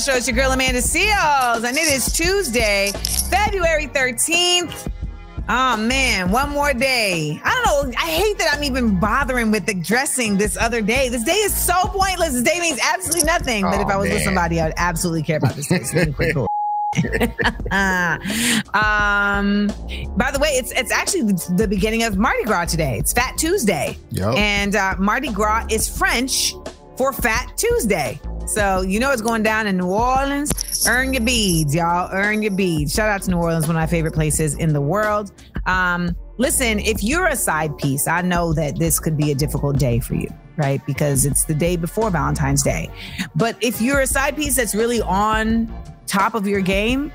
Show. It's your girl Amanda Seales, and it is Tuesday, February 13th. Oh man, one more day. I don't know. I hate that I'm even bothering with the dressing this other day. This day is so pointless. This day means absolutely nothing. But Oh, if I was with somebody, I would absolutely care about this day. So let me quit cool. um by the way it's it's actually the, beginning of mardi gras today it's fat tuesday Yup. and uh, mardi gras is french for fat tuesday so you know it's going down in new orleans? Earn your beads y'all. Earn your beads. Shout out to new orleans one of my favorite places in the world. Um listen if you're a side piece i know that this could be a difficult day for you right? Because it's the day before valentine's day. But if you're a side piece that's really on top of your game,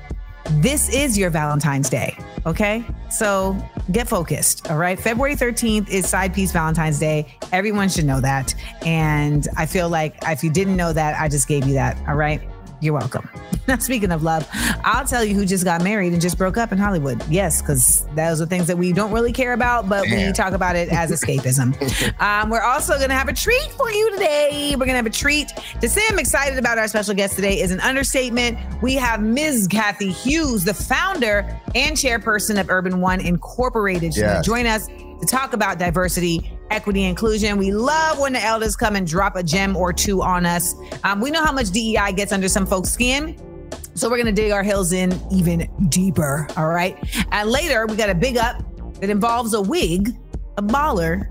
this is your Valentine's Day. Okay. So get focused. All right. February 13th is Side Piece Valentine's Day. Everyone should know that. And I feel like if you didn't know that, I just gave you that. All right. You're welcome. Now, speaking of love, I'll tell you who just got married and just broke up in Hollywood. Yes, because those are things that we don't really care about, but we talk about it as escapism. um, we're also going to have a treat for you today. We're going to have a treat. To say I'm excited about our special guest today is an understatement. We have Ms. Cathy Hughes, the founder and chairperson of Urban One Incorporated. She's going to join us to talk about diversity, equity, inclusion. We love when the elders come and drop a gem or two on us. Um, we know how much DEI gets under some folks' skin. So we're gonna dig our heels in even deeper. All right. And later we got a big up that involves a wig, a baller,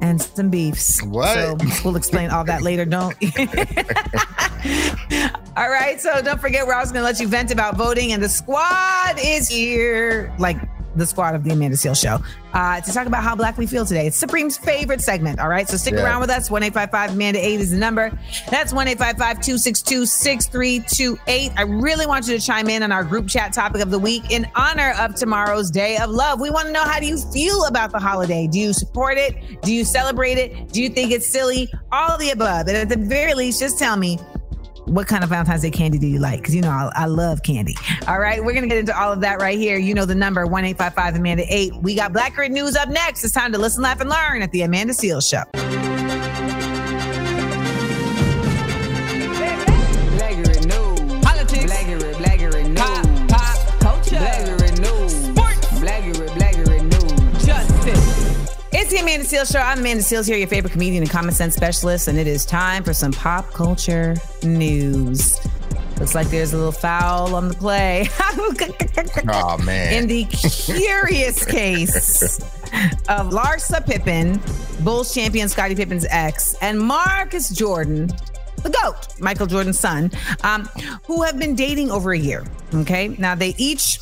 and some beefs. What? So we'll explain all that later. Don't. all right. So don't forget, we're also gonna let you vent about voting, and the squad is here. Like the squad of the Amanda Seales Show uh, to talk about how black we feel today. It's Supreme's favorite segment. All right. So stick Yeah. around with us. 1 Amanda 8 is the number. That's 1 262 6328. I really want you to chime in on our group chat topic of the week in honor of tomorrow's Day of Love. We want to know how do you feel about the holiday? Do you support it? Do you celebrate it? Do you think it's silly? All of the above. And at the very least, just tell me what kind of Valentine's Day candy do you like? Because you know I, I love candy. All right, we're gonna get into all of that right here. You know the number one eight five five Amanda eight. We got Black Grid News up next. It's time to listen, laugh, and learn at the Amanda Seales Show. The Amanda Seales Show. I'm Amanda Seales here, your favorite comedian and common sense specialist, and it is time for some pop culture news. Looks like there's a little foul on the play. Oh man. in the curious case of Larsa Pippen, Bulls champion Scottie Pippen's ex, and Marcus Jordan, the GOAT, Michael Jordan's son, um, who have been dating over a year. Okay. Now they each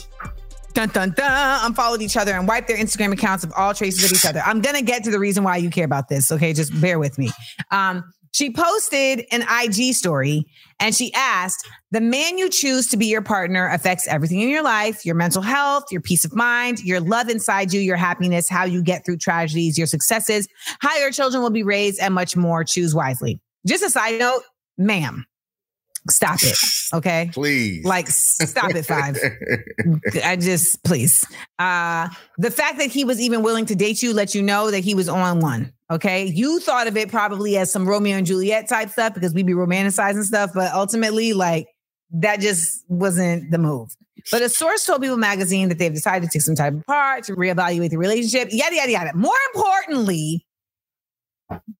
dun dun dun unfollowed each other and wiped their Instagram accounts of all traces of each other. I'm gonna get to the reason why you care about this. Okay, just bear with me. Um, she posted an IG story and she asked, The man you choose to be your partner affects everything in your life, your mental health, your peace of mind, your love inside you, your happiness, how you get through tragedies, your successes, how your children will be raised, and much more. Choose wisely. Just a side note, ma'am, stop it. Okay. Please. Like, stop it, five. I just please. Uh the fact that he was even willing to date you let you know that he was on one. Okay. You thought of it probably as some Romeo and Juliet type stuff because we'd be romanticizing stuff, but ultimately, like that just wasn't the move. But a source told People magazine that they've decided to take some time apart to reevaluate the relationship, yada yada yada. More importantly,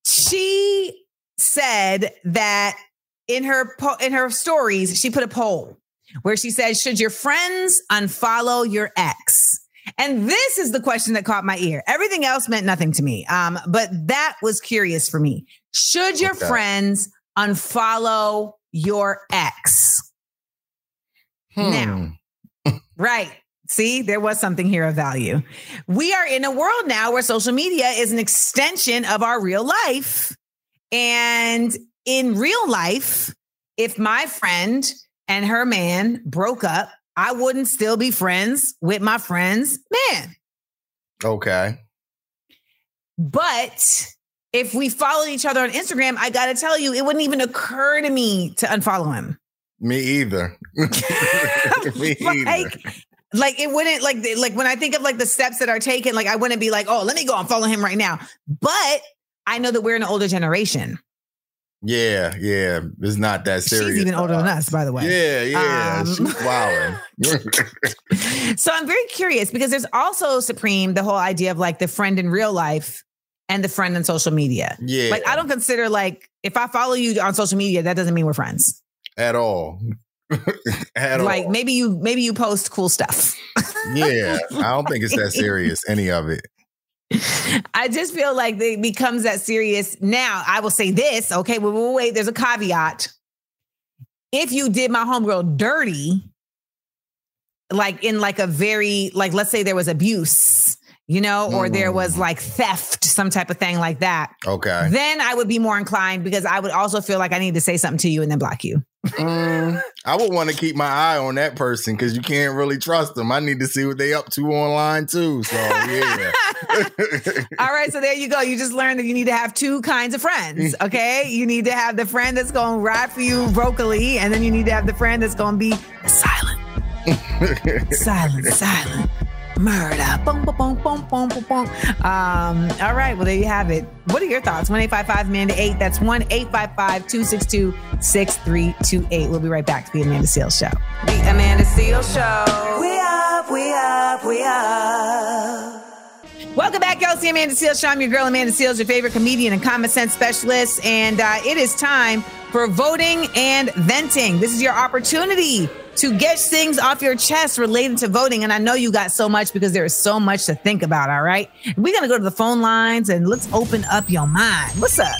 she said that in her po- in her stories, she put a poll where she said, "Should your friends unfollow your ex?" And this is the question that caught my ear. Everything else meant nothing to me, um, but that was curious for me. Should your Okay. friends unfollow your ex? Hmm. Now, right. See, there was something here of value. We are in a world now where social media is an extension of our real life. And in real life, if my friend and her man broke up, I wouldn't still be friends with my friend's man. Okay. But if we followed each other on Instagram, I got to tell you, it wouldn't even occur to me to unfollow him. Me either. Me either. like, like it wouldn't like like when I think of like the steps that are taken, like I wouldn't be like, oh, let me go and follow him right now. But I know that we're in an older generation. Yeah, yeah. It's not that serious. She's even older than us, by the way. Yeah, yeah. Um, She's wilding. So I'm very curious because there's also Supreme the whole idea of like the friend in real life and the friend on social media. yeah. Like I don't consider like if I follow you on social media, that doesn't mean we're friends. at all. at like all. maybe you maybe you post cool stuff. Yeah. I don't think it's that serious, any of it. I just feel like it becomes that serious. Now, I will say this. Okay, wait, wait, wait. There's a caveat. If you did my homegirl dirty, like in like a very like let's say there was abuse, you know, or there was Mm. like theft, some type of thing like that, Okay. then I would be more inclined because I would also feel like I need to say something to you and then block you. Mm, I would want to keep my eye on that person because you can't really trust them. I need to see what they up to online too. So yeah. All right, so there you go. You just learned that you need to have two kinds of friends. Okay, you need to have the friend that's going to ride for you vocally, and then you need to have the friend that's going to be silent, silent, silent. Murder. Boom, boom, boom, boom, boom, boom, boom. Um, all right, well, there you have it. What are your thoughts? 1 855 Amanda 8. That's 1 855 262 6328. We'll be right back to the Amanda Seales Show. The Amanda Seales Show. We up, we up, we up. Welcome back, y'all. It's the Amanda Seales Show. I'm your girl, Amanda Seales, your favorite comedian and common sense specialist. And uh, it is time for voting and venting. This is your opportunity to get things off your chest related to voting. And I know you got so much because there is so much to think about. All right. We're going to go to the phone lines and let's open up your mind. What's up?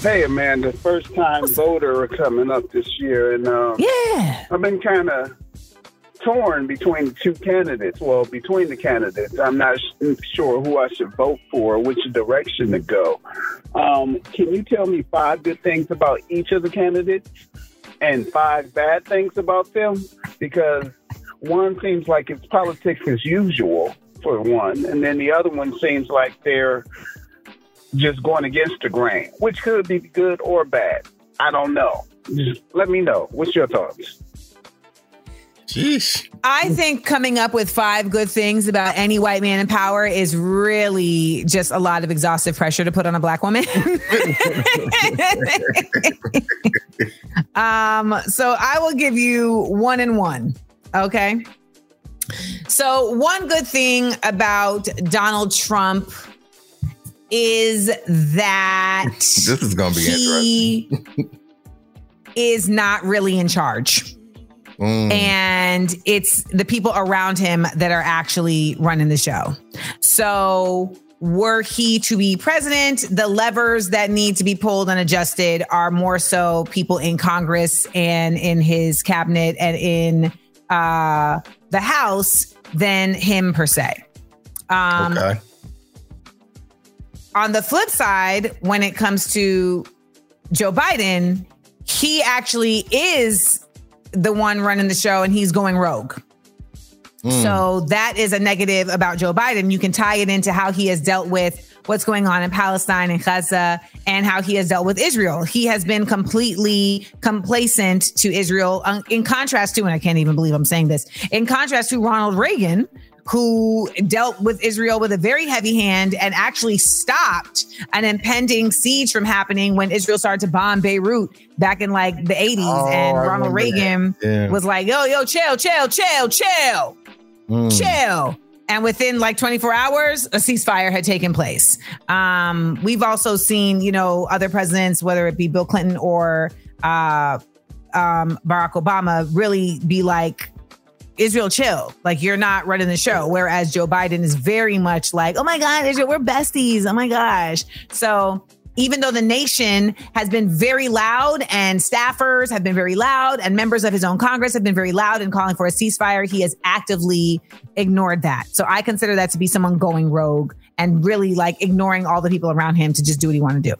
Hey, Amanda, first time voter coming up this year, and um, Yeah. I've been kind of torn between the two candidates. Well, between the candidates, I'm not sh- sure who I should vote for, which direction to go. Um, can you tell me five good things about each of the candidates and five bad things about them? Because one seems like it's politics as usual for one, and then the other one seems like they're just going against the grain, which could be good or bad. I don't know. Just let me know. What's your thoughts? Sheesh. I think coming up with five good things about any white man in power is really just a lot of exhaustive pressure to put on a black woman. um, so I will give you one and one. Okay. So, one good thing about Donald Trump is that This is gonna be interesting. he is not really in charge Mm. and it's the people around him that are actually running the show. So, were he to be president, the levers that need to be pulled and adjusted are more so people in Congress and in his cabinet and in uh, the House than him per se. Um, okay. on the flip side, when it comes to Joe Biden, he actually is the one running the show and he's going rogue. Mm. So that is a negative about Joe Biden. You can tie it into how he has dealt with what's going on in Palestine and Gaza and how he has dealt with Israel. He has been completely complacent to Israel, um, in contrast to, and I can't even believe I'm saying this, in contrast to Ronald Reagan, who dealt with Israel with a very heavy hand and actually stopped an impending siege from happening when Israel started to bomb Beirut back in like the 80s. Oh, and Ronald. Reagan Yeah. was like, yo, yo, chill, chill, chill, chill Mm. chill. And within like 24 hours, a ceasefire had taken place. Um, we've also seen, you know, other presidents, whether it be Bill Clinton or uh, um, Barack Obama, really be like, Israel, chill. Like you're not running the show. Whereas Joe Biden is very much like, oh my God, Israel, we're besties. Oh my gosh. So even though the nation has been very loud and staffers have been very loud and members of his own Congress have been very loud in calling for a ceasefire, he has actively ignored that. So I consider that to be someone going rogue and really like ignoring all the people around him to just do what he want to do.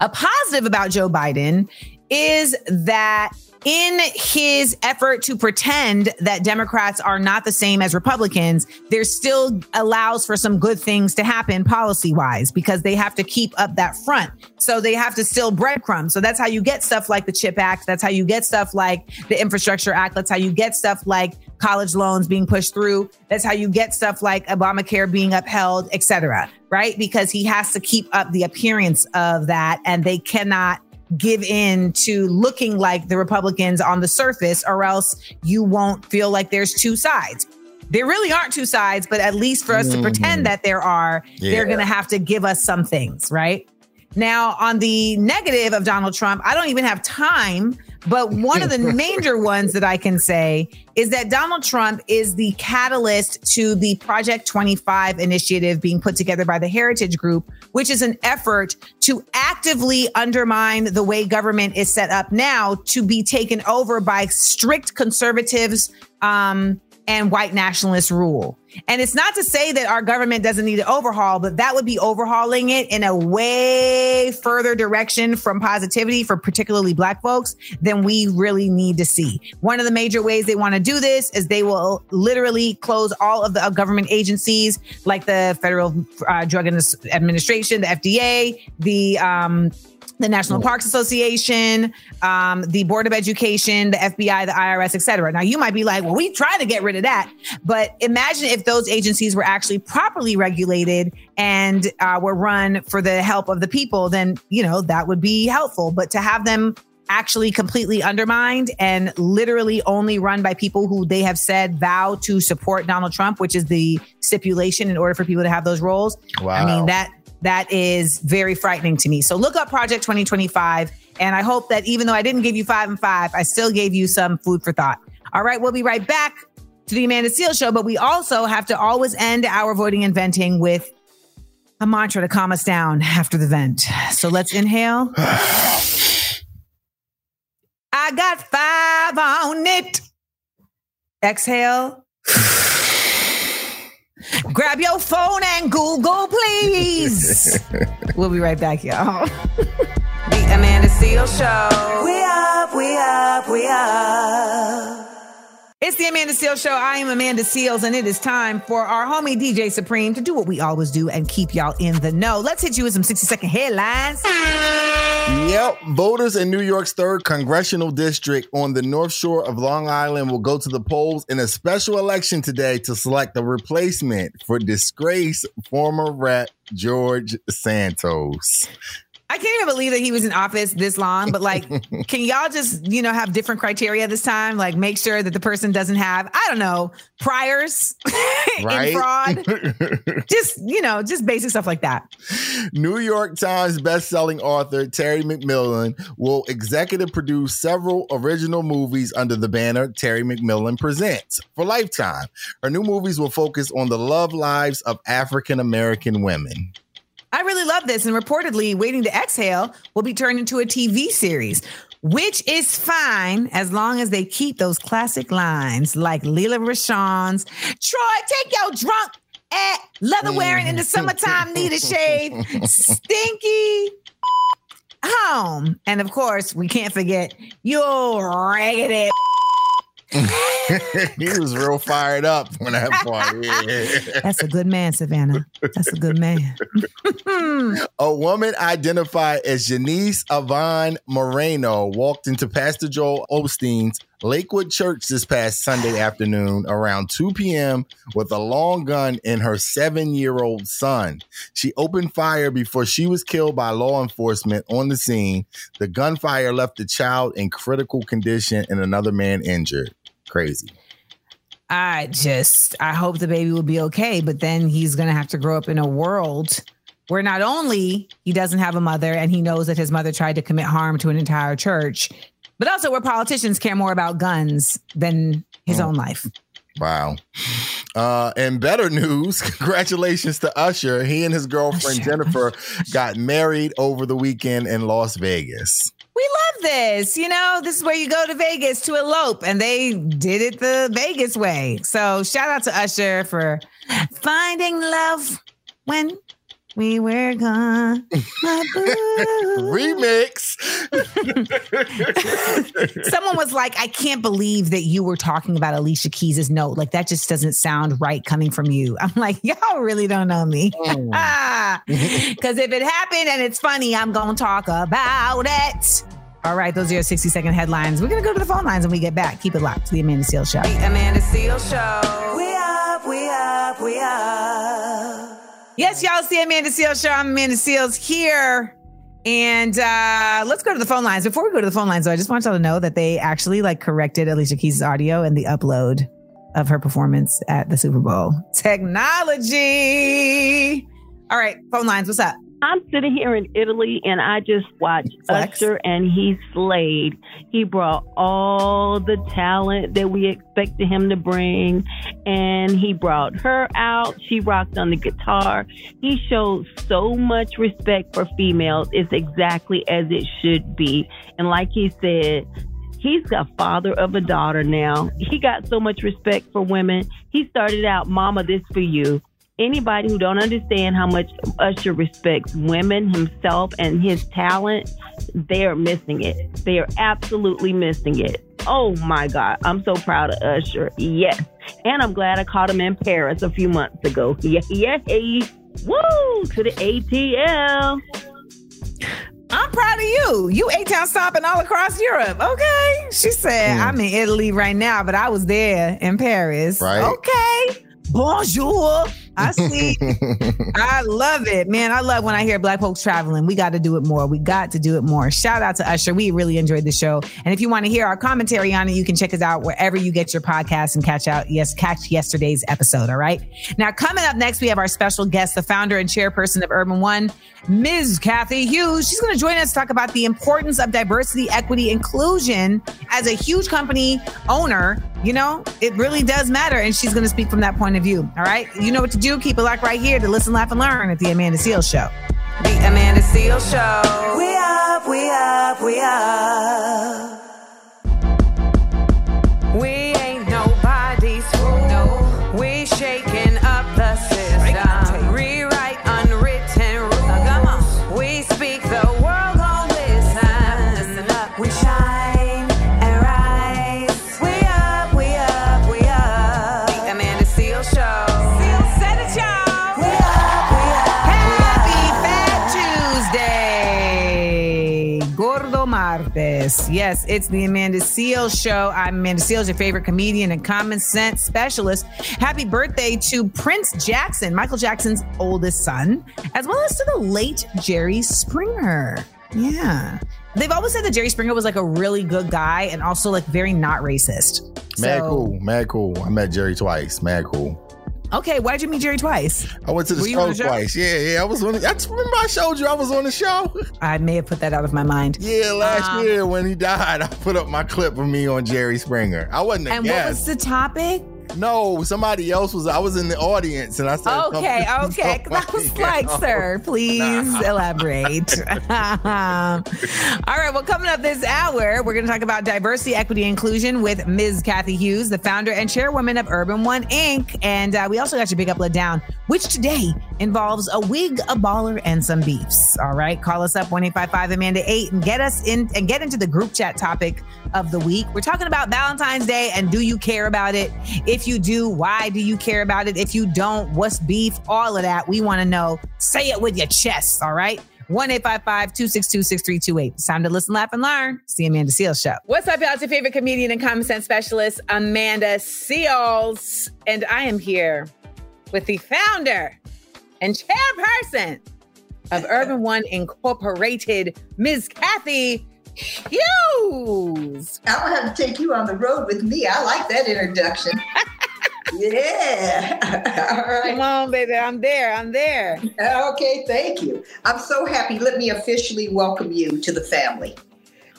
A positive about Joe Biden is that in his effort to pretend that Democrats are not the same as Republicans, there still allows for some good things to happen policy wise because they have to keep up that front. So they have to still breadcrumb. So that's how you get stuff like the CHIP Act. That's how you get stuff like the Infrastructure Act. That's how you get stuff like college loans being pushed through. That's how you get stuff like Obamacare being upheld, etc. right? Because he has to keep up the appearance of that and they cannot give in to looking like the Republicans on the surface, or else you won't feel like there's two sides. There really aren't two sides, but at least for us to pretend mm-hmm. that there are, they're going to have to give us some things, right? Now, on the negative of Donald Trump, I don't even have time, but one of the major ones that I can say is that Donald Trump is the catalyst to the Project 25 initiative being put together by the Heritage Group, which is an effort to actively undermine the way government is set up now to be taken over by strict conservatives um, and white nationalist rule. And it's not to say that our government doesn't need an overhaul, but that would be overhauling it in a way further direction from positivity for particularly black folks than we really need to see. One of the major ways they want to do this is they will literally close all of the uh, government agencies like the Federal uh, Drug Administration, the FDA, the um, the National Parks Association, um, the Board of Education, the FBI, the IRS, et cetera. Now, you might be like, well, we try to get rid of that. But imagine if those agencies were actually properly regulated and uh, were run for the help of the people, then, you know, that would be helpful. But to have them actually completely undermined and literally only run by people who they have said vow to support Donald Trump, which is the stipulation in order for people to have those roles. Wow. I mean, that that is very frightening to me. So look up Project 2025. And I hope that even though I didn't give you five and five, I still gave you some food for thought. All right, we'll be right back to the Amanda Seales Show, but we also have to always end our avoiding and venting with a mantra to calm us down after the vent. So let's inhale. I got five on it. Exhale. Grab your phone and Google, please. we'll be right back, y'all. the Amanda Seales Show. We up, we up, we up. It's the Amanda Seales Show. I am Amanda Seales, and it is time for our homie DJ Supreme to do what we always do and keep y'all in the know. Let's hit you with some 60 second headlines. Yep. Voters in New York's third congressional district on the North Shore of Long Island will go to the polls in a special election today to select a replacement for disgraced former rep George Santos. I can't even believe that he was in office this long, but like, can y'all just, you know, have different criteria this time? Like, make sure that the person doesn't have, I don't know, priors in fraud. just, you know, just basic stuff like that. New York Times bestselling author Terry McMillan will executive produce several original movies under the banner Terry McMillan Presents for Lifetime. Her new movies will focus on the love lives of African American women. I really love this. And reportedly, Waiting to Exhale will be turned into a TV series, which is fine as long as they keep those classic lines like Lela Rochon's Troy, take your drunk at leather wearing in the summertime, need a shave, stinky home. And of course, we can't forget your raggedy. he was real fired up when that part. Yeah. That's a good man, Savannah. That's a good man. A woman identified as Janice Avon Moreno walked into Pastor Joel Osteen's Lakewood Church this past Sunday afternoon around 2 p.m. with a long gun and her seven year old son. She opened fire before she was killed by law enforcement on the scene. The gunfire left the child in critical condition and another man injured. Crazy. I just I hope the baby will be okay, but then he's gonna have to grow up in a world where not only he doesn't have a mother and he knows that his mother tried to commit harm to an entire church, but also where politicians care more about guns than his own life. Wow. Uh, and better news, congratulations to Usher. He and his girlfriend Usher. Jennifer got married over the weekend in Las Vegas. We love this. You know, this is where you go to Vegas to elope, and they did it the Vegas way. So shout out to Usher for finding love when we were gone. Remix. Someone was like, I can't believe that you were talking about Alicia Keys' note. Like, that just doesn't sound right coming from you. I'm like, y'all really don't know me. Mm. Because if it happened and it's funny, I'm going to talk about it. All right, those are your 60 second headlines. We're going to go to the phone lines when we get back. Keep it locked to the Amanda Seales Show. Amanda Seales Show. We up, we up, we up. Yes, y'all see Amanda Seales show. I'm Amanda Seales here. And uh, let's go to the phone lines. Before we go to the phone lines, though, I just want y'all to know that they actually like corrected Alicia Keys' audio and the upload of her performance at the Super Bowl. Technology. All right, phone lines. What's up? I'm sitting here in Italy and I just watched Flex. Usher and he slayed. He brought all the talent that we expected him to bring and he brought her out. She rocked on the guitar. He showed so much respect for females. It's exactly as it should be. And like he said, He's a father of a daughter now. He got so much respect for women. He started out, Mama, this for you anybody who don't understand how much Usher respects women, himself, and his talent, they are missing it. They are absolutely missing it. Oh my God, I'm so proud of Usher. Yes, and I'm glad I caught him in Paris a few months ago. Yeah, yeah, hey. Woo to the ATL. I'm proud of you. You A Town stomping all across Europe. Okay. She said, Hmm. I'm in Italy right now, but I was there in Paris. Right. Okay. Bonjour. I see. I love it, man. I love when I hear black folks traveling. We got to do it more. We got to do it more. Shout out to Usher. We really enjoyed the show. And if you want to hear our commentary on it, you can check us out wherever you get your podcast and catch out yes, catch yesterday's episode. All right. Now, coming up next, we have our special guest, the founder and chairperson of Urban One, Ms. Cathy Hughes. She's going to join us to talk about the importance of diversity, equity, inclusion as a huge company owner. You know, it really does matter. And she's going to speak from that point of view. All right. You know what to do. Keep it locked right here to listen, laugh, and learn at the Amanda Seales Show. The Amanda Seales Show. We up, we up, we up. Martes. Yes, it's the Amanda Seales Show. I'm Amanda Seales, your favorite comedian and common sense specialist. Happy birthday to Prince Jackson, Michael Jackson's oldest son, as well as to the late Jerry Springer. Yeah. They've always said that Jerry Springer was like a really good guy and also like very not racist. Mad So- cool, mad cool. I met Jerry twice. Mad cool. Okay, why'd you meet Jerry twice? I went to the Were you on show show? twice. Yeah, yeah. I was on. The, I remember I showed you I was on the show. I may have put that out of my mind. Yeah, last Um, year when he died, I put up my clip of me on Jerry Springer. I wasn't a And what was the topic? No, somebody else was. I was in the audience, and I said, Okay, okay." okay. 'Cause I was like, else. sir, please elaborate. All right, well, coming up this hour, we're going to talk about diversity, equity, inclusion with Ms. Cathy Hughes, the founder and chairwoman of Urban One Inc. And uh, we also got your big up, let down, which today involves a wig, a baller, and some beefs. All right, call us up one eight five five Amanda eight and get us in and get into the group chat topic of the week. We're talking about Valentine's Day and do you care about it? If you do, why do you care about it? If you don't, what's beef? All of that. We want to know. Say it with your chest. All right. 1 262 6328. It's time to listen, laugh, and learn. The Amanda Seales Show. What's up, y'all? It's your favorite comedian and common sense specialist, Amanda Seales. And I am here with the founder and chairperson of Urban One Incorporated, Ms. Cathy Hughes. I don't have to take you on the road with me. I like that introduction. yeah. All Come on, baby. I'm there. I'm there. Okay, thank you. I'm so happy. Let me officially welcome you to the family.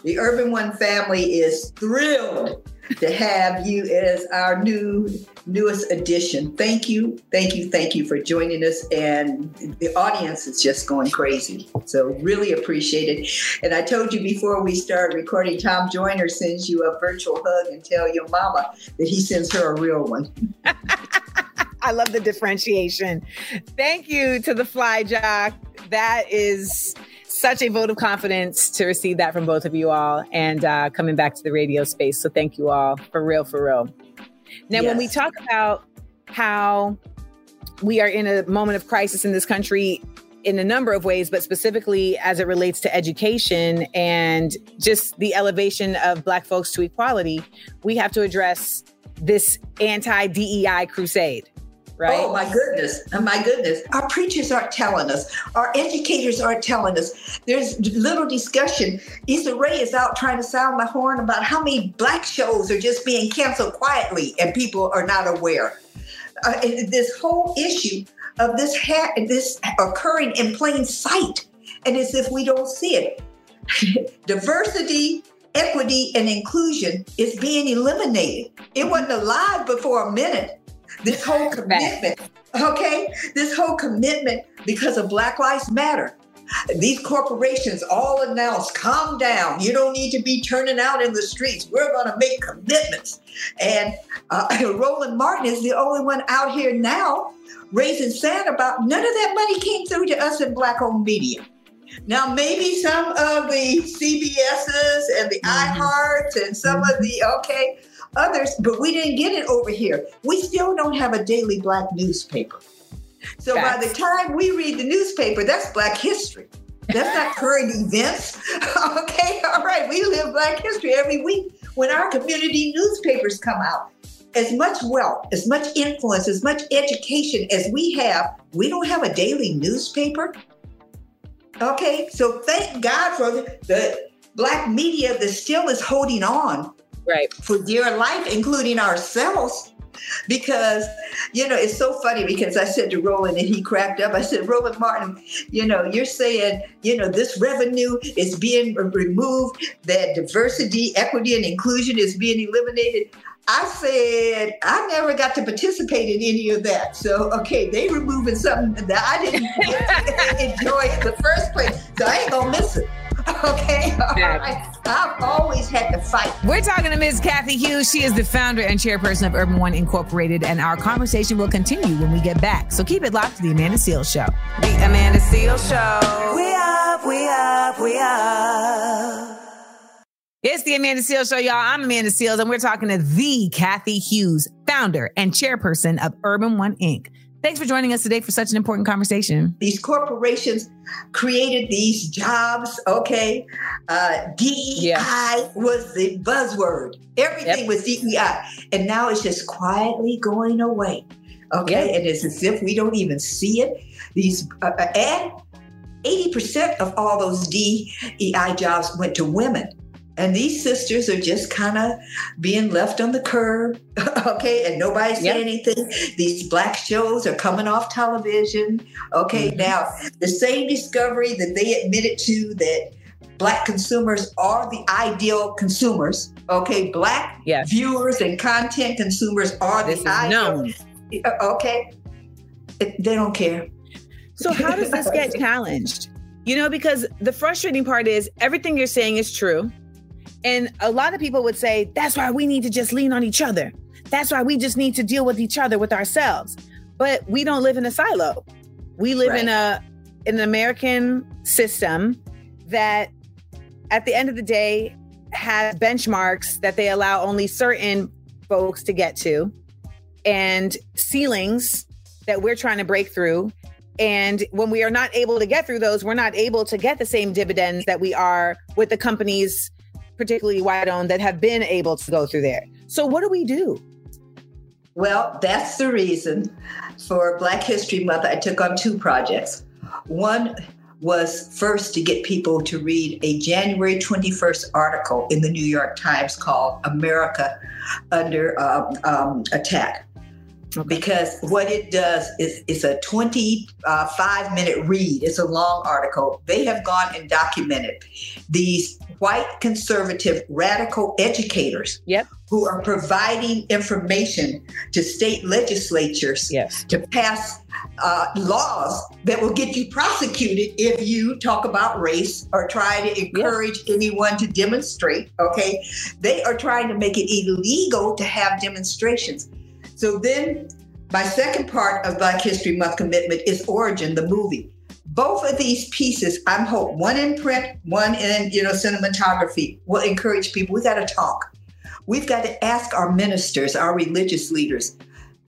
The Urban One family is thrilled to have you as our new newest addition. Thank you, thank you, thank you for joining us. And the audience is just going crazy. So really appreciate it. And I told you before we started recording, Tom Joyner sends you a virtual hug and tell your mama that he sends her a real one. I love the differentiation. Thank you to the Fly Jock. That is such a vote of confidence to receive that from both of you all and uh, coming back to the radio space. So thank you all for real, for real. Now, when we talk about how we are in a moment of crisis in this country in a number of ways, but specifically as it relates to education and just the elevation of Black folks to equality, we have to address this anti DEI crusade, right? Oh my goodness. Oh my goodness. Our preachers aren't telling us. Our educators aren't telling us. There's little discussion. Issa Rae is out trying to sound the horn about how many black shows are just being canceled quietly and people are not aware. Uh, this whole issue of this ha- this occurring in plain sight and as if we don't see it. Diversity, equity, and inclusion is being eliminated. It wasn't alive before a minute. This whole commitment, okay? This whole commitment because of Black Lives Matter. These corporations all announce, calm down. You don't need to be turning out in the streets. We're going to make commitments. And uh, Roland Martin is the only one out here now raising sand about none of that money came through to us in black owned media. Now, maybe some of the CBSs and the iHearts and some of the, okay, others, but we didn't get it over here. We still don't have a daily black newspaper. So by the time we read the newspaper, that's black history. That's not current events. okay, all right. We live black history every week when our community newspapers come out. As much wealth, as much influence, as much education as we have, we don't have a daily newspaper. Okay, so thank God for the, the black media that still is holding on Right. for dear life, including ourselves. Because, you know, it's so funny because I said to Roland and he cracked up. I said, Roland Martin, you know, you're saying, you know, this revenue is being removed, that diversity, equity, and inclusion is being eliminated. I said, I never got to participate in any of that. So, okay, they removing something that I didn't enjoy in the first place. So I ain't going to miss it. Okay, all right. I've always had to fight. We're talking to Ms. Cathy Hughes. She is the founder and chairperson of Urban One Incorporated, and our conversation will continue when we get back. So keep it locked to the Amanda Seales Show. The Amanda Seales Show. We up, we up, we up. It's the Amanda Seales Show, y'all. I'm Amanda Seales, and we're talking to the Cathy Hughes, founder and chairperson of Urban One Inc. Thanks for joining us today for such an important conversation. these corporations created these jobs. Okay, uh, DEI was the buzzword. Everything Yep. was DEI, and now it's just quietly going away. Okay, Yep. and it's as if we don't even see it. These uh, uh, and eighty percent of all those DEI jobs went to women. And these sisters are just kind of being left on the curb, okay? And nobody saying Yep. anything. These black shows are coming off television, okay? Mhm. Now, the same discovery that they admitted to that black consumers are the ideal consumers, okay? Black Yes. viewers and content consumers are This the ideal. known. Uh, Okay, they don't care. So, how does this get challenged? You know, because the frustrating part is everything you're saying is true. And a lot of people would say, that's why we need to just lean on each other. That's why we just need to deal with each other, with ourselves. But we don't live in a silo. We live in a in an American system that at the end of the day has benchmarks that they allow only certain folks to get to and ceilings that we're trying to break through and when we are not able to get through those, we're not able to get the same dividends that we are with the companies, particularly white owned, that have been able to go through there. So, what do we do? Well, that's the reason for Black History Month. I took on two projects. One was first to get people to read a January 21st article in the New York Times called America Under um, um, Attack. Because what it does is it's a 25 minute read. It's a long article. They have gone and documented these white conservative radical educators Yep. who are providing information to state legislatures Yes. to pass uh, laws that will get you prosecuted if you talk about race or try to encourage anyone to demonstrate. Okay. They are trying to make it illegal to have demonstrations. So then, my second part of Black History Month commitment is Origin, the movie. Both of these pieces, I'm hope one in print, one in you know cinematography, will encourage people. We got to talk. We've got to ask our ministers, our religious leaders.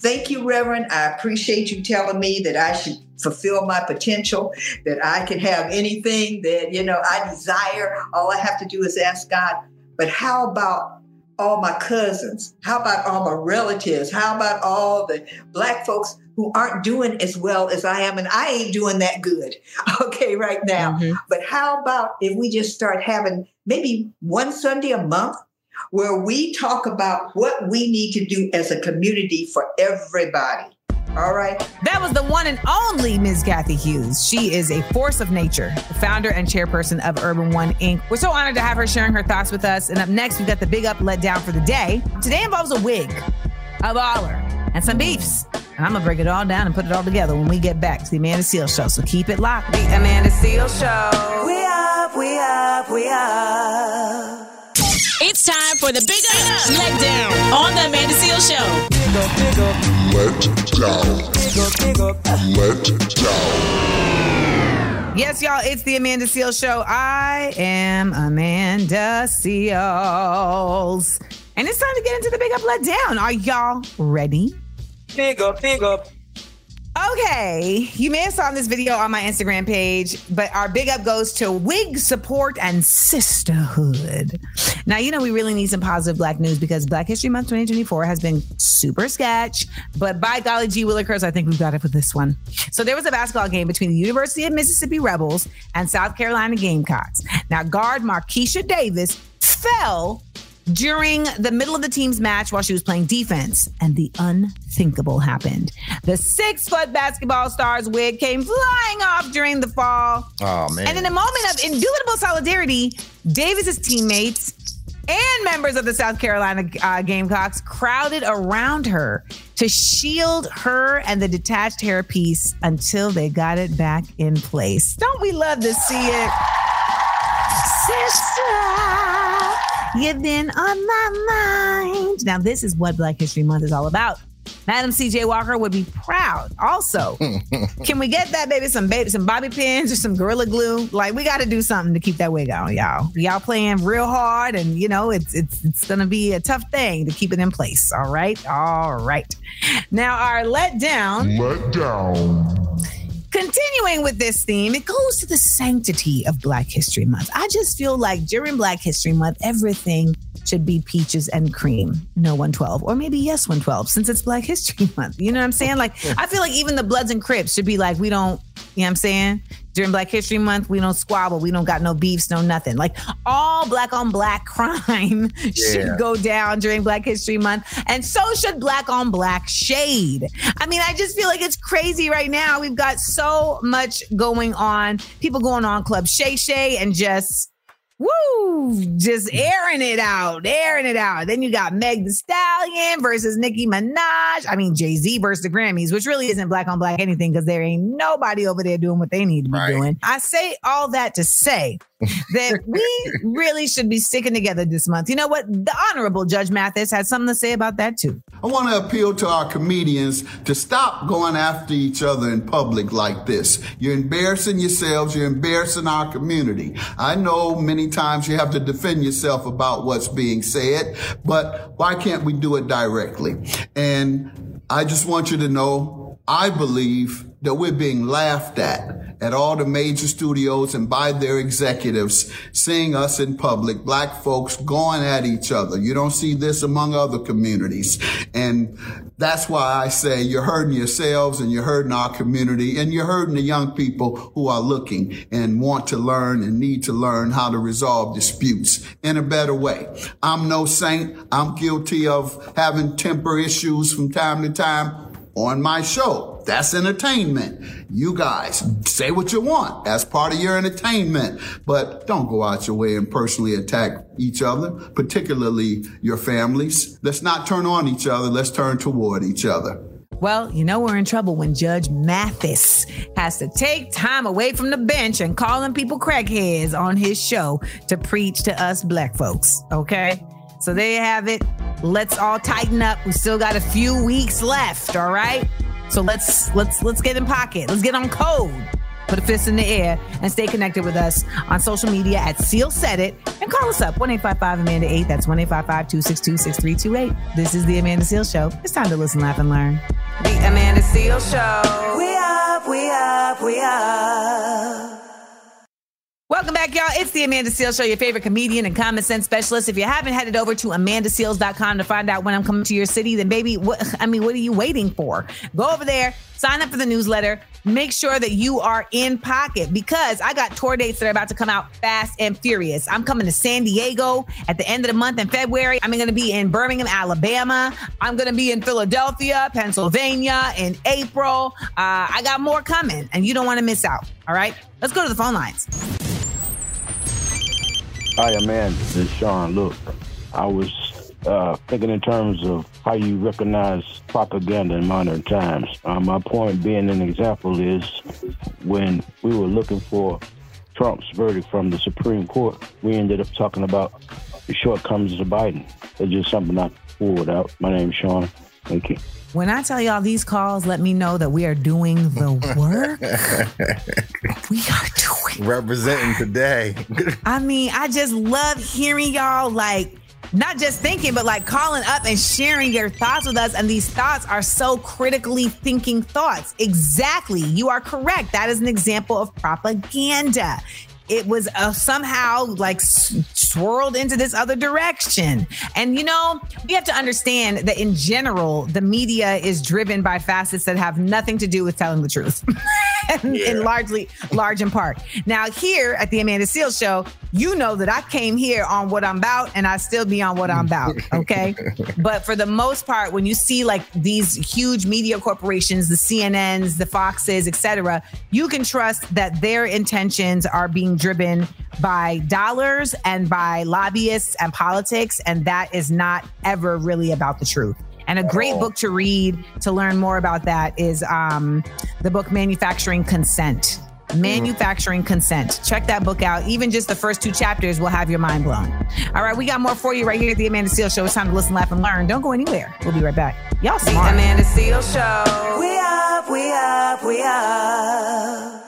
Thank you, Reverend. I appreciate you telling me that I should fulfill my potential, that I can have anything that you know I desire. All I have to do is ask God. But how about all my cousins? How about all my relatives? How about all the black folks who aren't doing as well as I am, and I ain't doing that good, okay, right now. Mhm. But how about if we just start having maybe one Sunday a month where we talk about what we need to do as a community for everybody? All right. That was the one and only Ms. Cathy Hughes. She is a force of nature, the founder and chairperson of Urban One Inc. We're so honored to have her sharing her thoughts with us. And up next, we've got the big up let down for the day. Today involves a wig, a baller, and some beefs. And I'm gonna break it all down and put it all together when we get back to the Amanda Seales Show. So keep it locked. The Amanda Seales Show. We up, we up, we up. It's time for the Big Up Let Down on the Amanda Seales Show. Yes, y'all, it's the Amanda Seales Show. I am Amanda Seales. And it's time to get into the big up let down. Are y'all ready? Big up, big up. Okay, you may have saw this video on my Instagram page, but our big up goes to wig support and sisterhood. Now, you know, we really need some positive black news because Black History Month 2024 has been super sketch, but by golly gee willikers, I think we've got it for this one. So there was a basketball game between the University of Mississippi Rebels and South Carolina Gamecocks. Now, guard Marquesha Davis fell during the middle of the team's match while she was playing defense, and the unthinkable happened. The six foot basketball star's wig came flying off during the fall. Oh man. And in a moment of indubitable solidarity, Davis's teammates and members of the South Carolina uh, Gamecocks crowded around her to shield her and the detached hairpiece until they got it back in place. Don't we love to see it? Sister, you've been on my mind. Now, this is what Black History Month is all about. Madam CJ Walker would be proud. Also, can we get that baby some baby some bobby pins or some gorilla glue? Like we got to do something to keep that wig on, y'all. Y'all playing real hard, and you know it's it's it's gonna be a tough thing to keep it in place. All right, all right. Now our let down. let down. Continuing with this theme, it goes to the sanctity of Black History Month. I just feel like during Black History Month, everything should be peaches and cream, no 112, or maybe yes 112, since it's Black History Month. You know what I'm saying? Like, I feel like even the Bloods and Crips should be like, we don't, you know what I'm saying? During Black History Month, we don't squabble, we don't got no beefs, no nothing. Like, all black on black crime Yeah. should go down during Black History Month, and so should black on black shade. I mean, I just feel like it's crazy right now. We've got so much going on, people going on Club Shay Shay and just Woo! Just airing it out, airing it out. Then you got Meg the Stallion versus Nicki Minaj. I mean, Jay Z versus the Grammys, which really isn't black on black anything because there ain't nobody over there doing what they need to be Right. doing. I say all that to say that we really should be sticking together this month. You know what? The Honorable Judge Mathis had something to say about that too. I want to appeal to our comedians to stop going after each other in public like this. You're embarrassing yourselves. You're embarrassing our community. I know many times you have to defend yourself about what's being said, but why can't we do it directly? And I just want you to know, I believe that we're being laughed at at all the major studios and by their executives seeing us in public, black folks going at each other. You don't see this among other communities. And that's why I say you're hurting yourselves and you're hurting our community and you're hurting the young people who are looking and want to learn and need to learn how to resolve disputes in a better way. I'm no saint. I'm guilty of having temper issues from time to time on my show. That's entertainment. You guys say what you want. That's part of your entertainment. But don't go out your way and personally attack each other, particularly your families. Let's not turn on each other. Let's turn toward each other. Well, you know we're in trouble when Judge Mathis has to take time away from the bench and calling people crackheads on his show to preach to us black folks. Okay? So there you have it. Let's all tighten up. We still got a few weeks left, all right? So let's let's let's get in pocket. Let's get on code. Put a fist in the air and stay connected with us on social media at Seal Said It and call us up 1 855 Amanda 8. That's 1 855 262 6328. This is The Amanda Seales Show. It's time to listen, laugh, and learn. The Amanda Seales Show. We up, we up, we up. Welcome back, y'all. It's the Amanda Seales Show, your favorite comedian and common sense specialist. If you haven't headed over to amandaseales.com to find out when I'm coming to your city, then baby, what, I mean, what are you waiting for? Go over there, sign up for the newsletter, make sure that you are in pocket because I got tour dates that are about to come out fast and furious. I'm coming to San Diego at the end of the month in February. I'm going to be in Birmingham, Alabama. I'm going to be in Philadelphia, Pennsylvania in April. Uh, I got more coming, and you don't want to miss out. All right, let's go to the phone lines. Hi, Amanda. This is Sean. Look, I was uh, thinking in terms of how you recognize propaganda in modern times. Uh, my point being an example is when we were looking for Trump's verdict from the Supreme Court, we ended up talking about the shortcomings of Biden. It's just something I pulled out. My name is Sean. Thank you. When I tell y'all these calls, let me know that we are doing the work. we are doing Representing today. I mean, I just love hearing y'all like not just thinking, but like calling up and sharing your thoughts with us. And these thoughts are so critically thinking thoughts. Exactly. You are correct. That is an example of propaganda. It was uh, somehow like swirled into this other direction. And you know, we have to understand that in general, the media is driven by facets that have nothing to do with telling the truth. and, and largely, large in part. Now, here at the Amanda Seales Show, you know that I came here on what I'm about and I still be on what I'm about. Okay. but for the most part, when you see like these huge media corporations, the CNNs, the Foxes, etc., you can trust that their intentions are being driven by dollars and by lobbyists and politics. And that is not ever really about the truth. And a great book to read to learn more about that is um, the book Manufacturing Consent. Manufacturing Consent. Check that book out. Even just the first two chapters will have your mind blown. All right, we got more for you right here at the Amanda Seales Show. It's time to listen, laugh, and learn. Don't go anywhere. We'll be right back. Y'all The smart. Amanda Seales Show. We up, we up, we up.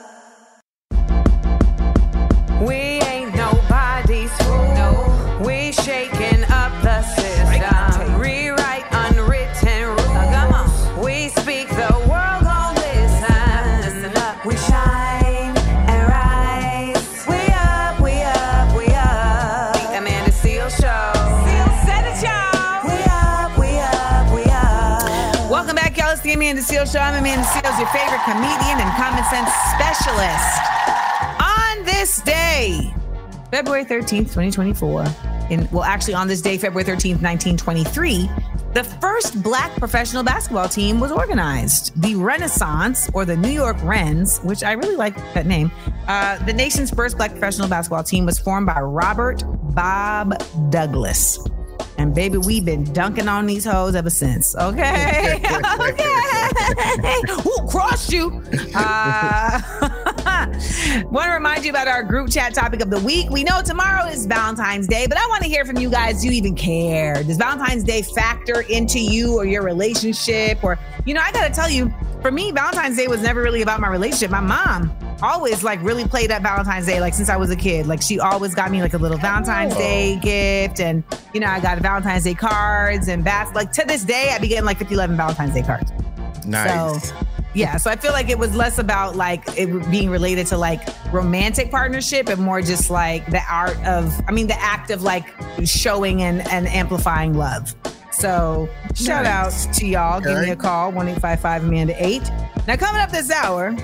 Seales, your favorite comedian and common sense specialist. On this day, February 13th, 2024, in well, actually on this day, February 13th, 1923, the first black professional basketball team was organized. The Renaissance, or the New York Rens, which I really like that name, uh, the nation's first black professional basketball team was formed by Robert Bob Douglas. And baby, we've been dunking on these hoes ever since. Okay. okay. Who crossed you? Uh, want to remind you about our group chat topic of the week. We know tomorrow is Valentine's Day, but I want to hear from you guys. Do you even care? Does Valentine's Day factor into you or your relationship? Or, you know, I got to tell you, for me, Valentine's Day was never really about my relationship. My mom always like really played up Valentine's Day, like since I was a kid. Like she always got me like a little Valentine's oh. Day gift. And, you know, I got Valentine's Day cards and bats. Like to this day, I be getting like 50, 11 Valentine's Day cards. Nice. So, yeah, so I feel like it was less about like it being related to like romantic partnership and more just like the art of, I mean, the act of like showing and, and amplifying love. So shout Nice. out to y'all. Give me a call, 1 Amanda 8. Now, coming up this hour,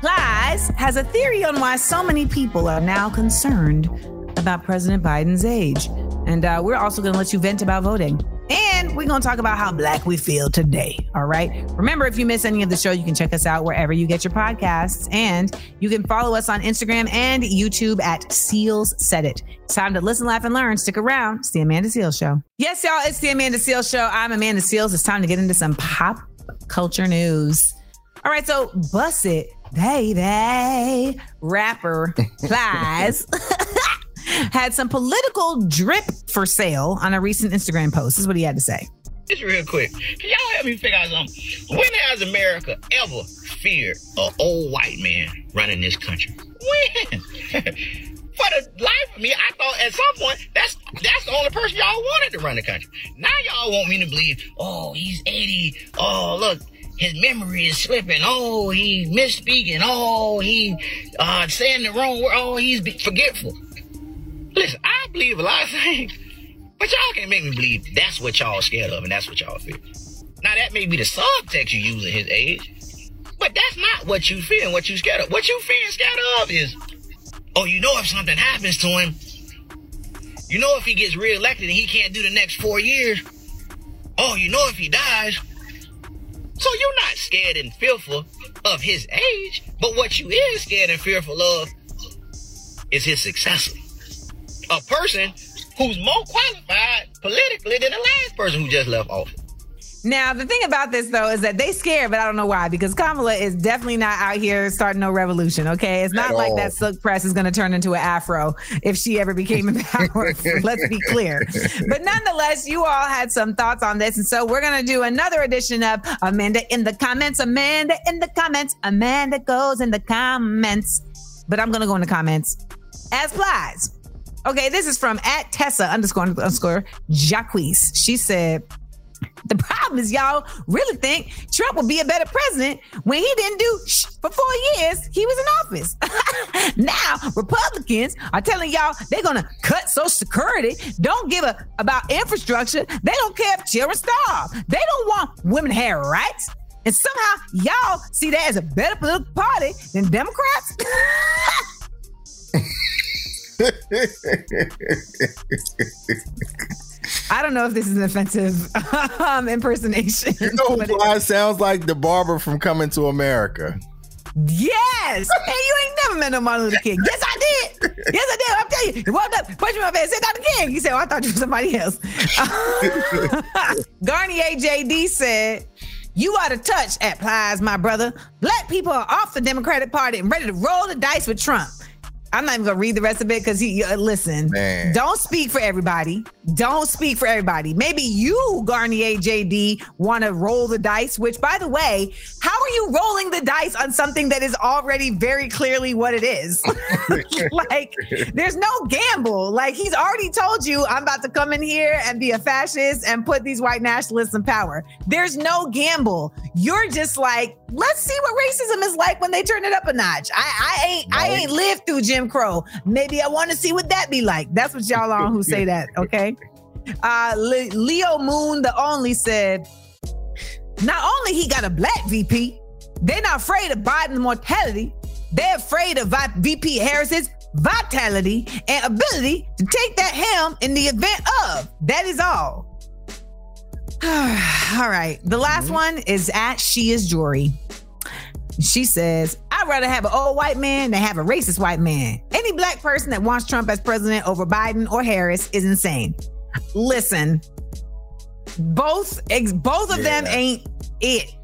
Plies has a theory on why so many people are now concerned about President Biden's age. And uh, we're also going to let you vent about voting. And we're going to talk about how black we feel today. All right. Remember, if you miss any of the show, you can check us out wherever you get your podcasts. And you can follow us on Instagram and YouTube at Seales Said It. It's time to listen, laugh, and learn. Stick around. It's the Amanda Seales Show. Yes, y'all. It's the Amanda Seales Show. I'm Amanda Seales. It's time to get into some pop culture news. All right, so bust it, baby. Rapper Plies had some political drip for sale on a recent Instagram post. This is what he had to say. Just real quick, can y'all help me figure out something? When has America ever feared an old white man running this country? When? For the life of me, I thought at some point that's that's the only person y'all wanted to run the country. Now y'all want me to believe, oh, he's 80. Oh, look, his memory is slipping. Oh, he misspeaking. Oh, he uh, saying the wrong word. Oh, he's forgetful. Listen, I believe a lot of things, but y'all can't make me believe that's what y'all scared of and that's what y'all fear. Now that may be the subtext you use at his age, but that's not what you fear and what you scared of. What you fear and scared of is, oh, you know if something happens to him, you know if he gets reelected and he can't do the next four years, oh, you know if he dies. So you're not scared and fearful of his age, but what you is scared and fearful of is his successor. A person who's more qualified politically than the last person who just left office. Now, the thing about this though is that they scared, but I don't know why, because Kamala is definitely not out here starting no revolution. Okay. It's not At like all. that silk press is going to turn into an afro if she ever became in power. Let's be clear. But nonetheless, you all had some thoughts on this. And so we're going to do another edition of Amanda in the comments. Amanda in the comments. Amanda goes in the comments. But I'm going to go in the comments as Plies. Okay, this is from at Tessa underscore underscore Jacques. She said, the problem is y'all really think Trump will be a better president when he didn't do for four years he was in office. now Republicans are telling y'all they're gonna cut Social Security, don't give a about infrastructure. They don't care if children starve. They don't want women have rights. And somehow y'all see that as a better political party than Democrats. I don't know if this is an offensive um, impersonation. You know who it- sounds like the barber from Coming to America. Yes. hey, you ain't never met no Martin Luther King. Yes, I did. Yes, I did. I'm telling you. He walked up, punched me in my face, said Dr. King. He said, oh, I thought you were somebody else. Garnier JD said, you are to touch at Plies, my brother. Black people are off the Democratic Party and ready to roll the dice with Trump. I'm not even gonna read the rest of it because he uh, listen. Man. Don't speak for everybody. Don't speak for everybody. Maybe you, Garnier JD, want to roll the dice. Which, by the way, how are you rolling the dice on something that is already very clearly what it is? like, there's no gamble. Like he's already told you, I'm about to come in here and be a fascist and put these white nationalists in power. There's no gamble. You're just like, let's see what racism is like when they turn it up a notch. I, I ain't, I ain't lived through Jim Crow. Maybe I want to see what that be like. That's what y'all on who say that. Okay. Uh, Le- Leo Moon, the only said, not only he got a black VP, they're not afraid of Biden's mortality. They're afraid of Vi- VP Harris's vitality and ability to take that helm in the event of. That is all. all right. The last one is at She is Jory. She says, I'd rather have an old white man than have a racist white man. Any black person that wants Trump as president over Biden or Harris is insane. Listen, both ex- both of them ain't it,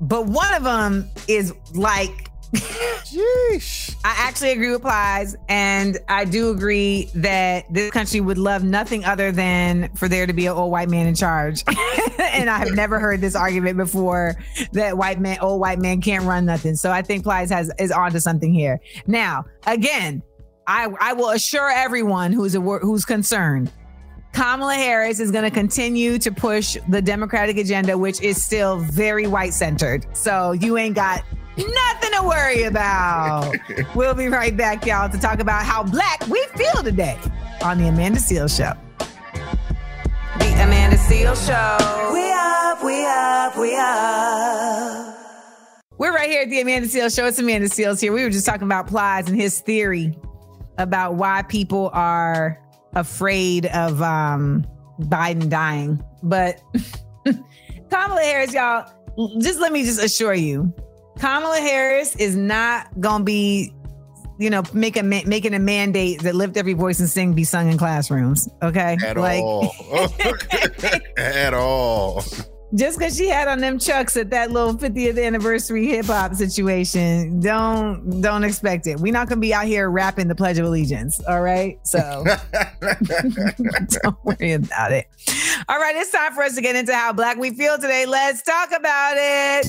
but one of them is like. Sheesh. I actually agree with Plies, and I do agree that this country would love nothing other than for there to be an old white man in charge. and I have never heard this argument before that white man, old white man can't run nothing. So I think Plies has is onto something here. Now, again, I I will assure everyone who's a, who's concerned. Kamala Harris is going to continue to push the Democratic agenda, which is still very white centered. So you ain't got nothing to worry about. we'll be right back, y'all, to talk about how black we feel today on the Amanda Seales Show. The Amanda Seales Show. We up, we up, we up. We're right here at the Amanda Seales Show. It's Amanda Seales here. We were just talking about Plies and his theory about why people are afraid of um, Biden dying. But Kamala Harris, y'all, just let me just assure you, Kamala Harris is not gonna be, you know, make a ma- making a mandate that lift every voice and sing be sung in classrooms. Okay, At all. At all. just because she had on them chucks at that little 50th anniversary hip hop situation, don't don't expect it. We're not gonna be out here rapping the Pledge of Allegiance. All right, so don't worry about it. All right, it's time for us to get into how black we feel today. Let's talk about it.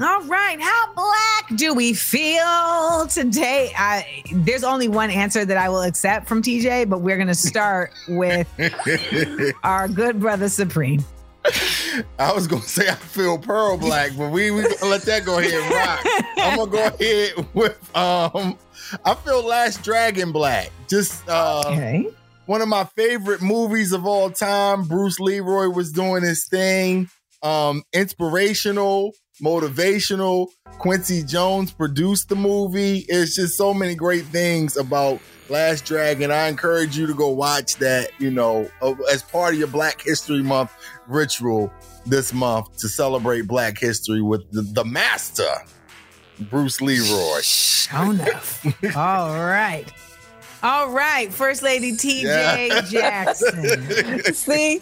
All right, how black do we feel today? I, there's only one answer that I will accept from TJ, but we're going to start with our good brother Supreme. I was gonna say I feel pearl black, but we we gonna let that go ahead and rock. I'm gonna go ahead with um I feel Last Dragon Black. Just uh Okay. one of my favorite movies of all time. Bruce Leroy was doing his thing. Um, inspirational, motivational. Quincy Jones produced the movie. It's just so many great things about Last Dragon. I encourage you to go watch that, you know, as part of your Black History Month ritual this month to celebrate Black History with the, the master, Bruce Leroy. Show enough. All right. All right. First Lady TJ Yeah. Jackson. See,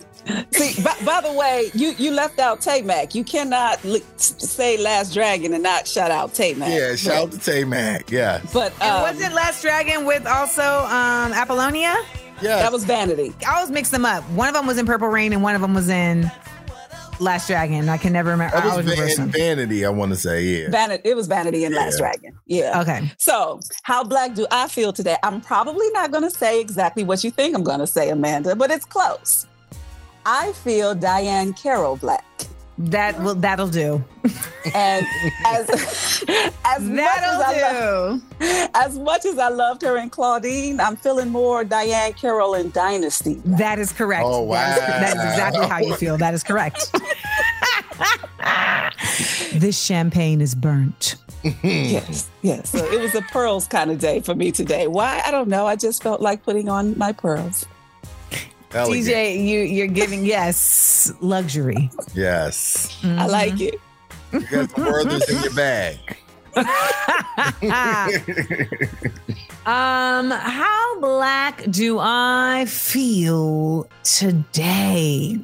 see. By, by the way, you you left out Taimak. You cannot li- say Last Dragon and not shout out Taimak. Yeah, shout out to Taimak. Yeah. But um, wasn't Last Dragon with also um, Apollonia? Yeah. that was Vanity. I always mix them up. One of them was in Purple Rain and one of them was in Last Dragon. I can never remember. That I was always Van- Vanity, I want to say, yeah. Vanity. It was Vanity and Last Dragon. Yeah. Okay. So, how black do I feel today? I'm probably not going to say exactly what you think I'm going to say, Amanda, but it's close. I feel Diahann Carroll black. That will that'll do. And as as much as I That'll love, as much as I loved her in Claudine, I'm feeling more Diahann Carroll in Dynasty. That is correct. Oh, That is, wow. that is exactly how you feel. That is correct. this champagne is burnt. Yes, yes. So it was a pearls kind of day for me today. Why? I don't know. I just felt like putting on my pearls. Elegant. TJ, you you're giving yes luxury. Yes. I like it. You got the Werther's in your bag. um, how black do I feel today?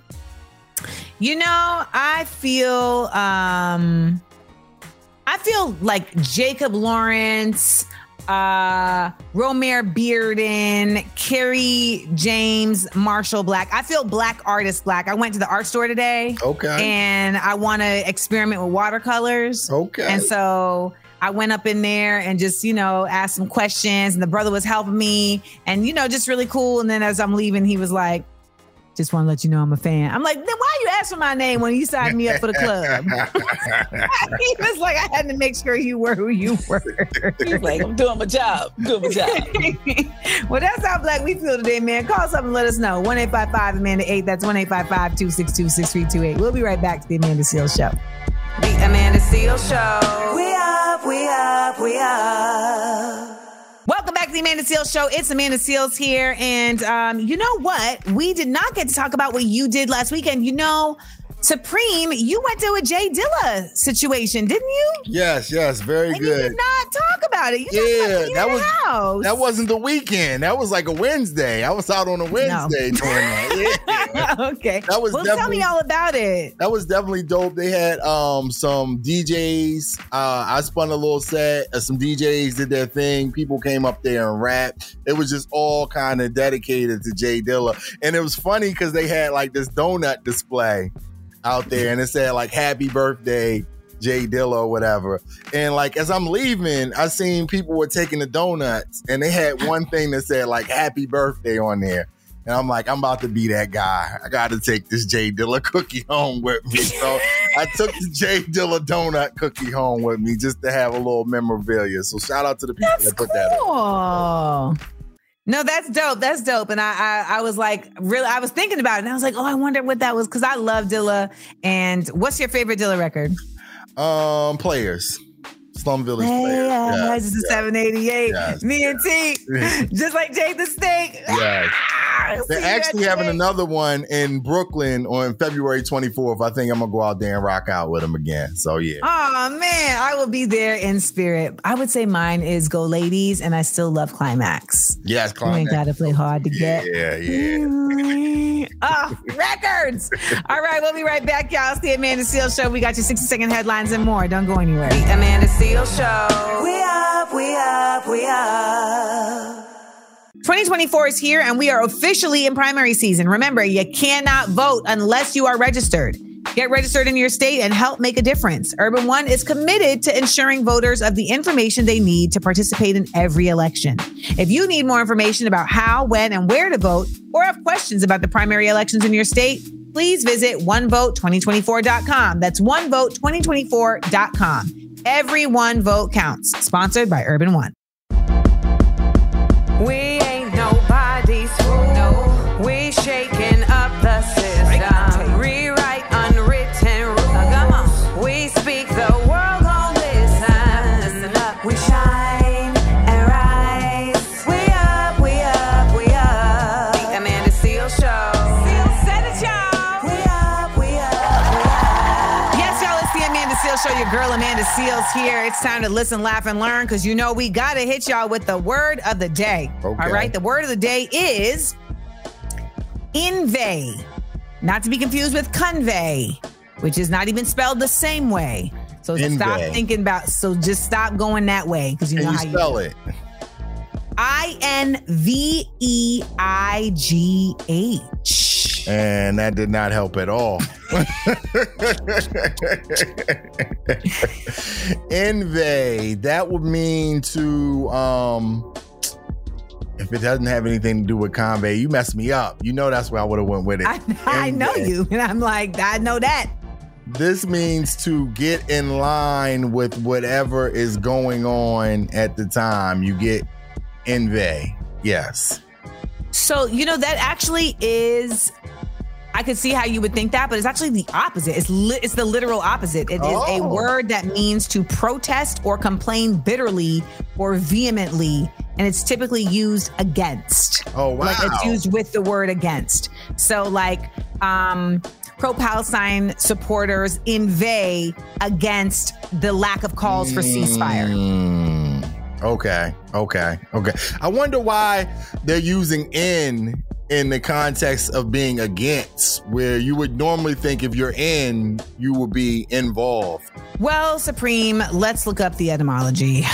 You know, I feel um I feel like Jacob Lawrence, uh Romare Bearden, Kerry James, Marshall Black. I feel black artist black. I went to the art store today Okay. and I want to experiment with watercolors. Okay. And so I went up in there and just, you know, asked some questions. And the brother was helping me and, you know, just really cool. And then as I'm leaving, he was like, just want to let you know I'm a fan. I'm like, then why you asking my name when you signed me up for the club? he was like, I had to make sure you were who you were. He's like, I'm doing my job. I'm doing my job. well, that's how black we feel today, man. Call us up and let us know. 1 855 Amanda 8. That's 1 855 262 6328. We'll be right back to the Amanda Seales Show. The Amanda Seales Show. We up, we up, we up. The Amanda Seales Show. It's Amanda Seales here. And um, you know what? We did not get to talk about what you did last weekend. You know, Supreme, you went to a Jay Dilla situation, didn't you? yes, yes, very And you good. did not talk about it. You Yeah, that was house. that wasn't the weekend. That was like a Wednesday. I was out on a Wednesday doing that. Yeah. okay. That was well, tell me all about it. That was definitely dope. They had um some DJs. Uh, I spun a little set. Uh, some DJs did their thing. People came up there and rapped. It was just all kind of dedicated to Jay Dilla. And it was funny because they had like this donut display out there, and it said like "Happy Birthday." Jay Dilla or whatever. And like as I'm leaving, I seen people were taking the donuts and they had one thing that said like happy birthday on there. And I'm like, I'm about to be that guy. I got to take this Jay Dilla cookie home with me. So I took the Jay Dilla donut cookie home with me just to have a little memorabilia. So shout out to the people that put that up. No, that's dope. That's dope. And I, I, I was like, really, I was thinking about it, and I was like, oh, I wonder what that was because I love Dilla. And what's your favorite Dilla record? Um, players. Slum Village Hey, players. yeah, Yes, this is yes, 788. yes, Me and T, just like Jake the Snake. yes. Ah, They're actually having Jake. another one in Brooklyn on February 24th. I think I'm gonna go out there and rock out with them again. So yeah. Oh man, I will be there in spirit. I would say mine is Go Ladies, and I still love Climax. Yes, You ain't Climax. gotta play hard to get. Yeah, yeah. Oh, records. All right, we'll be right back, y'all. It's the Amanda Seales Show. We got your 60 second headlines and more. Don't go anywhere. Amanda Seales Show. We up, we up, we up. 2024 is here and we are officially in primary season. Remember, you cannot vote unless you are registered. Get registered in your state and help make a difference. Urban One is committed to ensuring voters of the information they need to participate in every election. If you need more information about how, when, and where to vote, or have questions about the primary elections in your state, please visit onevote2024.com. That's onevote2024.com. Every one vote counts. Sponsored by Urban One. We Show. Your girl Amanda Seales here. It's time to listen, laugh, and learn because you know we got to hit y'all with the word of the day. Okay. All right. The word of the day is inveigh, not to be confused with convey, which is not even spelled the same way. So just stop thinking about. So just stop going that way because you Can know you how spell you it? I N V E I G H. And that did not help at all. Envy. That would mean to um if it doesn't have anything to do with convey, you messed me up. You know that's where I would have went with it. I, I know you, and I'm like, I know that. This means to get in line with whatever is going on at the time. You get envy. Yes. So, you know, that actually is. I could see how you would think that, but it's actually the opposite. It's li- it's the literal opposite. It is a Oh. word that means to protest or complain bitterly or vehemently, and it's typically used against. Oh wow. Like it's used with the word against. So, like, um, pro Palestine supporters inveigh against the lack of calls for ceasefire. Mm, okay, okay, okay. I wonder why they're using in in the context of being against, where you would normally think if you're in, you would be involved. Well, Supreme, let's look up the etymology.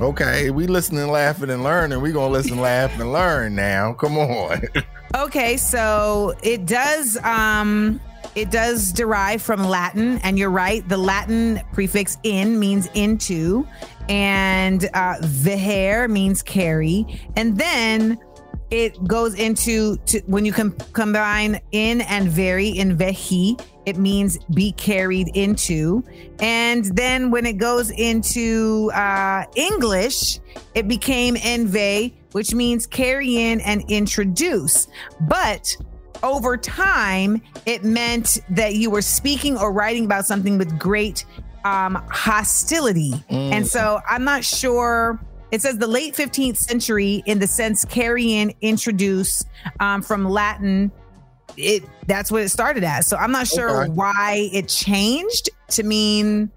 Okay, we listening, laughing, and learning. We gonna listen, laugh, and learn now. Come on. Okay, so it does um it does derive from Latin, and you're right. The Latin prefix in means into, and uh vehere means carry, and then it goes into to, when you com- combine in and very in vehi, it means be carried into, and then when it goes into uh, English, it became envy, which means carry in and introduce. But over time, it meant that you were speaking or writing about something with great um, hostility. Mm. And so I'm not sure. It says the late 15th century in the sense carry in, introduce um, from Latin. It that's what it started as. So I'm not sure Okay. why it changed to mean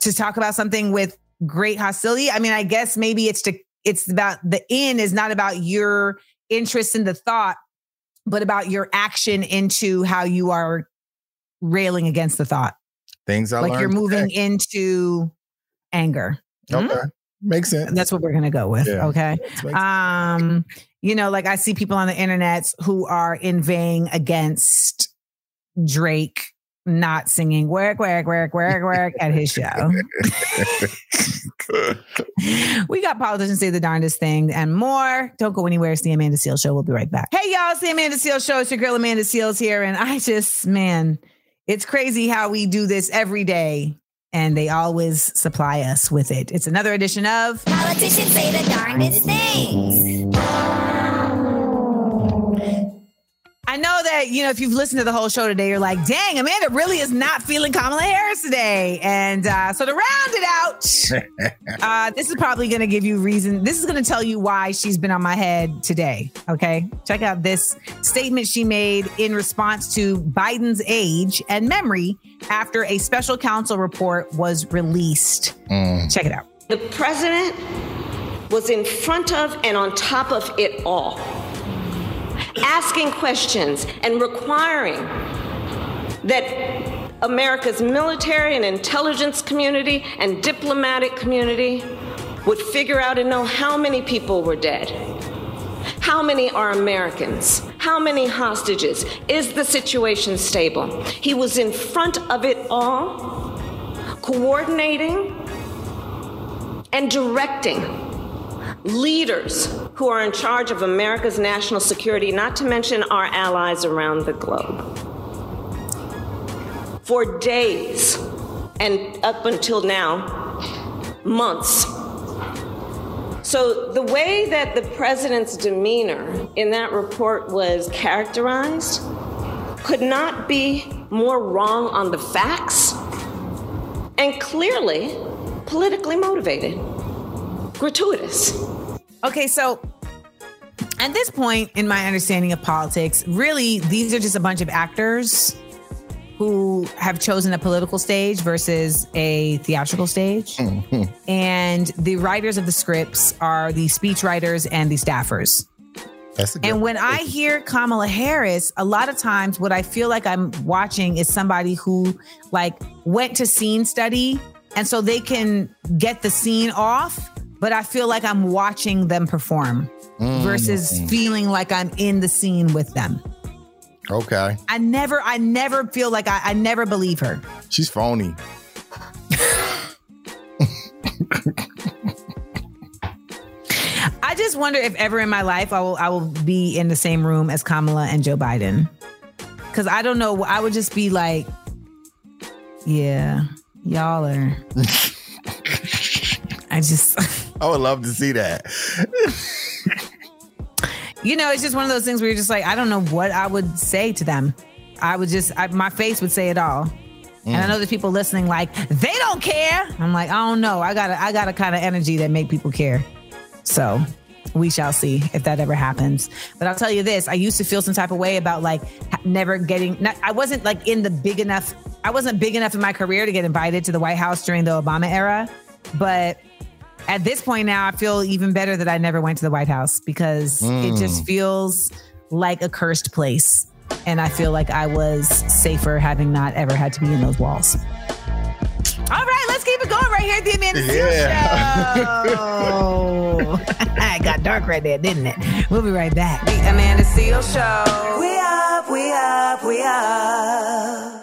to talk about something with great hostility. I mean, I guess maybe it's to it's about the in is not about your interest in the thought, but about your action into how you are railing against the thought. Things I like you're moving today. into anger. Okay, makes sense. That's what we're gonna go with. Yeah. Okay. Um, you know, like I see people on the internet who are inveighing against Drake not singing work, work, work, work, work at his show. we got politicians say the darndest thing and more. Don't go anywhere. It's the Amanda Seales Show. We'll be right back. Hey, y'all. It's the Amanda Seales Show. It's your girl, Amanda Seales here. And I just, man, it's crazy how we do this every day and they always supply us with it. It's another edition of Politicians say the darndest things. I know that, you know, if you've listened to the whole show today, you're like, dang, Amanda really is not feeling Kamala Harris today. And uh, so to round it out, uh, this is probably going to give you reason. This is going to tell you why she's been on my head today. Okay. Check out this statement she made in response to Biden's age and memory after a special counsel report was released. Check it out. The president was in front of and on top of it all, asking questions and requiring that America's military and intelligence community and diplomatic community would figure out and know how many people were dead. How many are Americans? How many hostages? Is the situation stable? He was in front of it all, coordinating and directing leaders who are in charge of America's national security, not to mention our allies around the globe. For days and up until now, months. So, the way that the president's demeanor in that report was characterized could not be more wrong on the facts and clearly politically motivated, gratuitous. Okay, so at this point in my understanding of politics, really, these are just a bunch of actors who have chosen a political stage versus a theatrical stage. Mm-hmm. And the writers of the scripts are the speech writers and the staffers. That's a good And when I hear Kamala Harris, a lot of times what I feel like I'm watching is somebody who like went to scene study and so they can get the scene off, but I feel like I'm watching them perform Mm. versus feeling like I'm in the scene with them. Okay. I never I never feel like I, I never believe her. She's phony. I just wonder if ever in my life I will I will be in the same room as Kamala and Joe Biden. Cause I don't know. I would just be like, yeah, y'all are. I just, I would love to see that. you know, it's just one of those things where you're just like, I don't know what I would say to them. I would just, I, my face would say it all. And I Mm. know there's people listening like they don't care. I'm like, I don't know. I got a, I got a kind of energy that make people care. So we shall see if that ever happens. But I'll tell you this: I used to feel some type of way about like never getting. Not, I wasn't like in the big enough. I wasn't big enough in my career to get invited to the White House during the Obama era. But at this point now, I feel even better that I never went to the White House because it Mm. just feels like a cursed place. And I feel like I was safer having not ever had to be in those walls. All right, let's keep it going right here at the Amanda Seales Show. it got dark right there, didn't it? We'll be right back. The Amanda Seales Show. We up, we up, we up.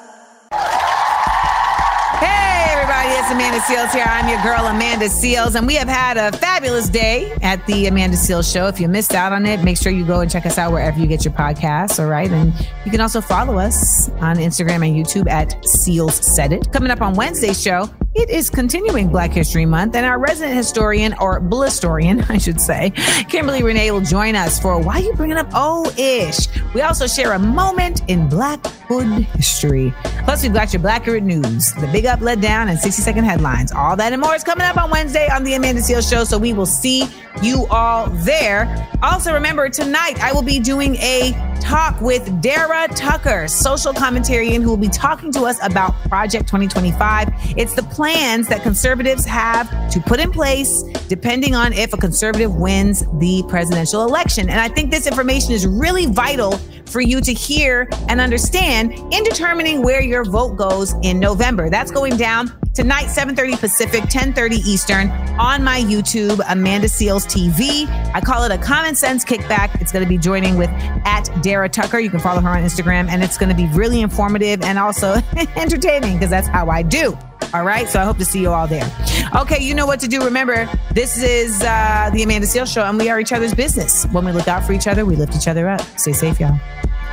Hey, everybody, Amanda Seales here. I'm your girl, Amanda Seales, and we have had a fabulous day at the Amanda Seales Show. If you missed out on it, make sure you go and check us out wherever you get your podcasts, all right? And you can also follow us on Instagram and YouTube at Seales Said It. Coming up on Wednesday's show, it is continuing Black History Month, and our resident historian, or Blistorian, I should say, Kimberly Renee will join us for Why You Bringing Up Oh-ish. We also share a moment in Black Hood history. Plus, we've got your Blackhood news, the big up, let down, and 60 headlines. All that and more is coming up on Wednesday on the Amanda Seales Show, so we will see you all there. Also, remember, tonight I will be doing a talk with Dara Tucker, social commentarian, who will be talking to us about Project 2025. It's the plans that conservatives have to put in place depending on if a conservative wins the presidential election. And I think this information is really vital for you to hear and understand in determining where your vote goes in November. That's going down tonight 7:30 Pacific, 10:30 Eastern on my YouTube Amanda Seales TV. I call it a common sense kickback. It's going to be joining with at Dara Tucker. You can follow her on Instagram and it's going to be really informative and also entertaining because that's how I do. All right, so I hope to see you all there. Okay, you know what to do. Remember, this is uh, the Amanda Seales Show, and we are each other's business. When we look out for each other, we lift each other up. Stay safe, y'all.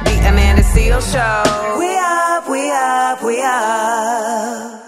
The Amanda Seales Show. We up, we up, we up.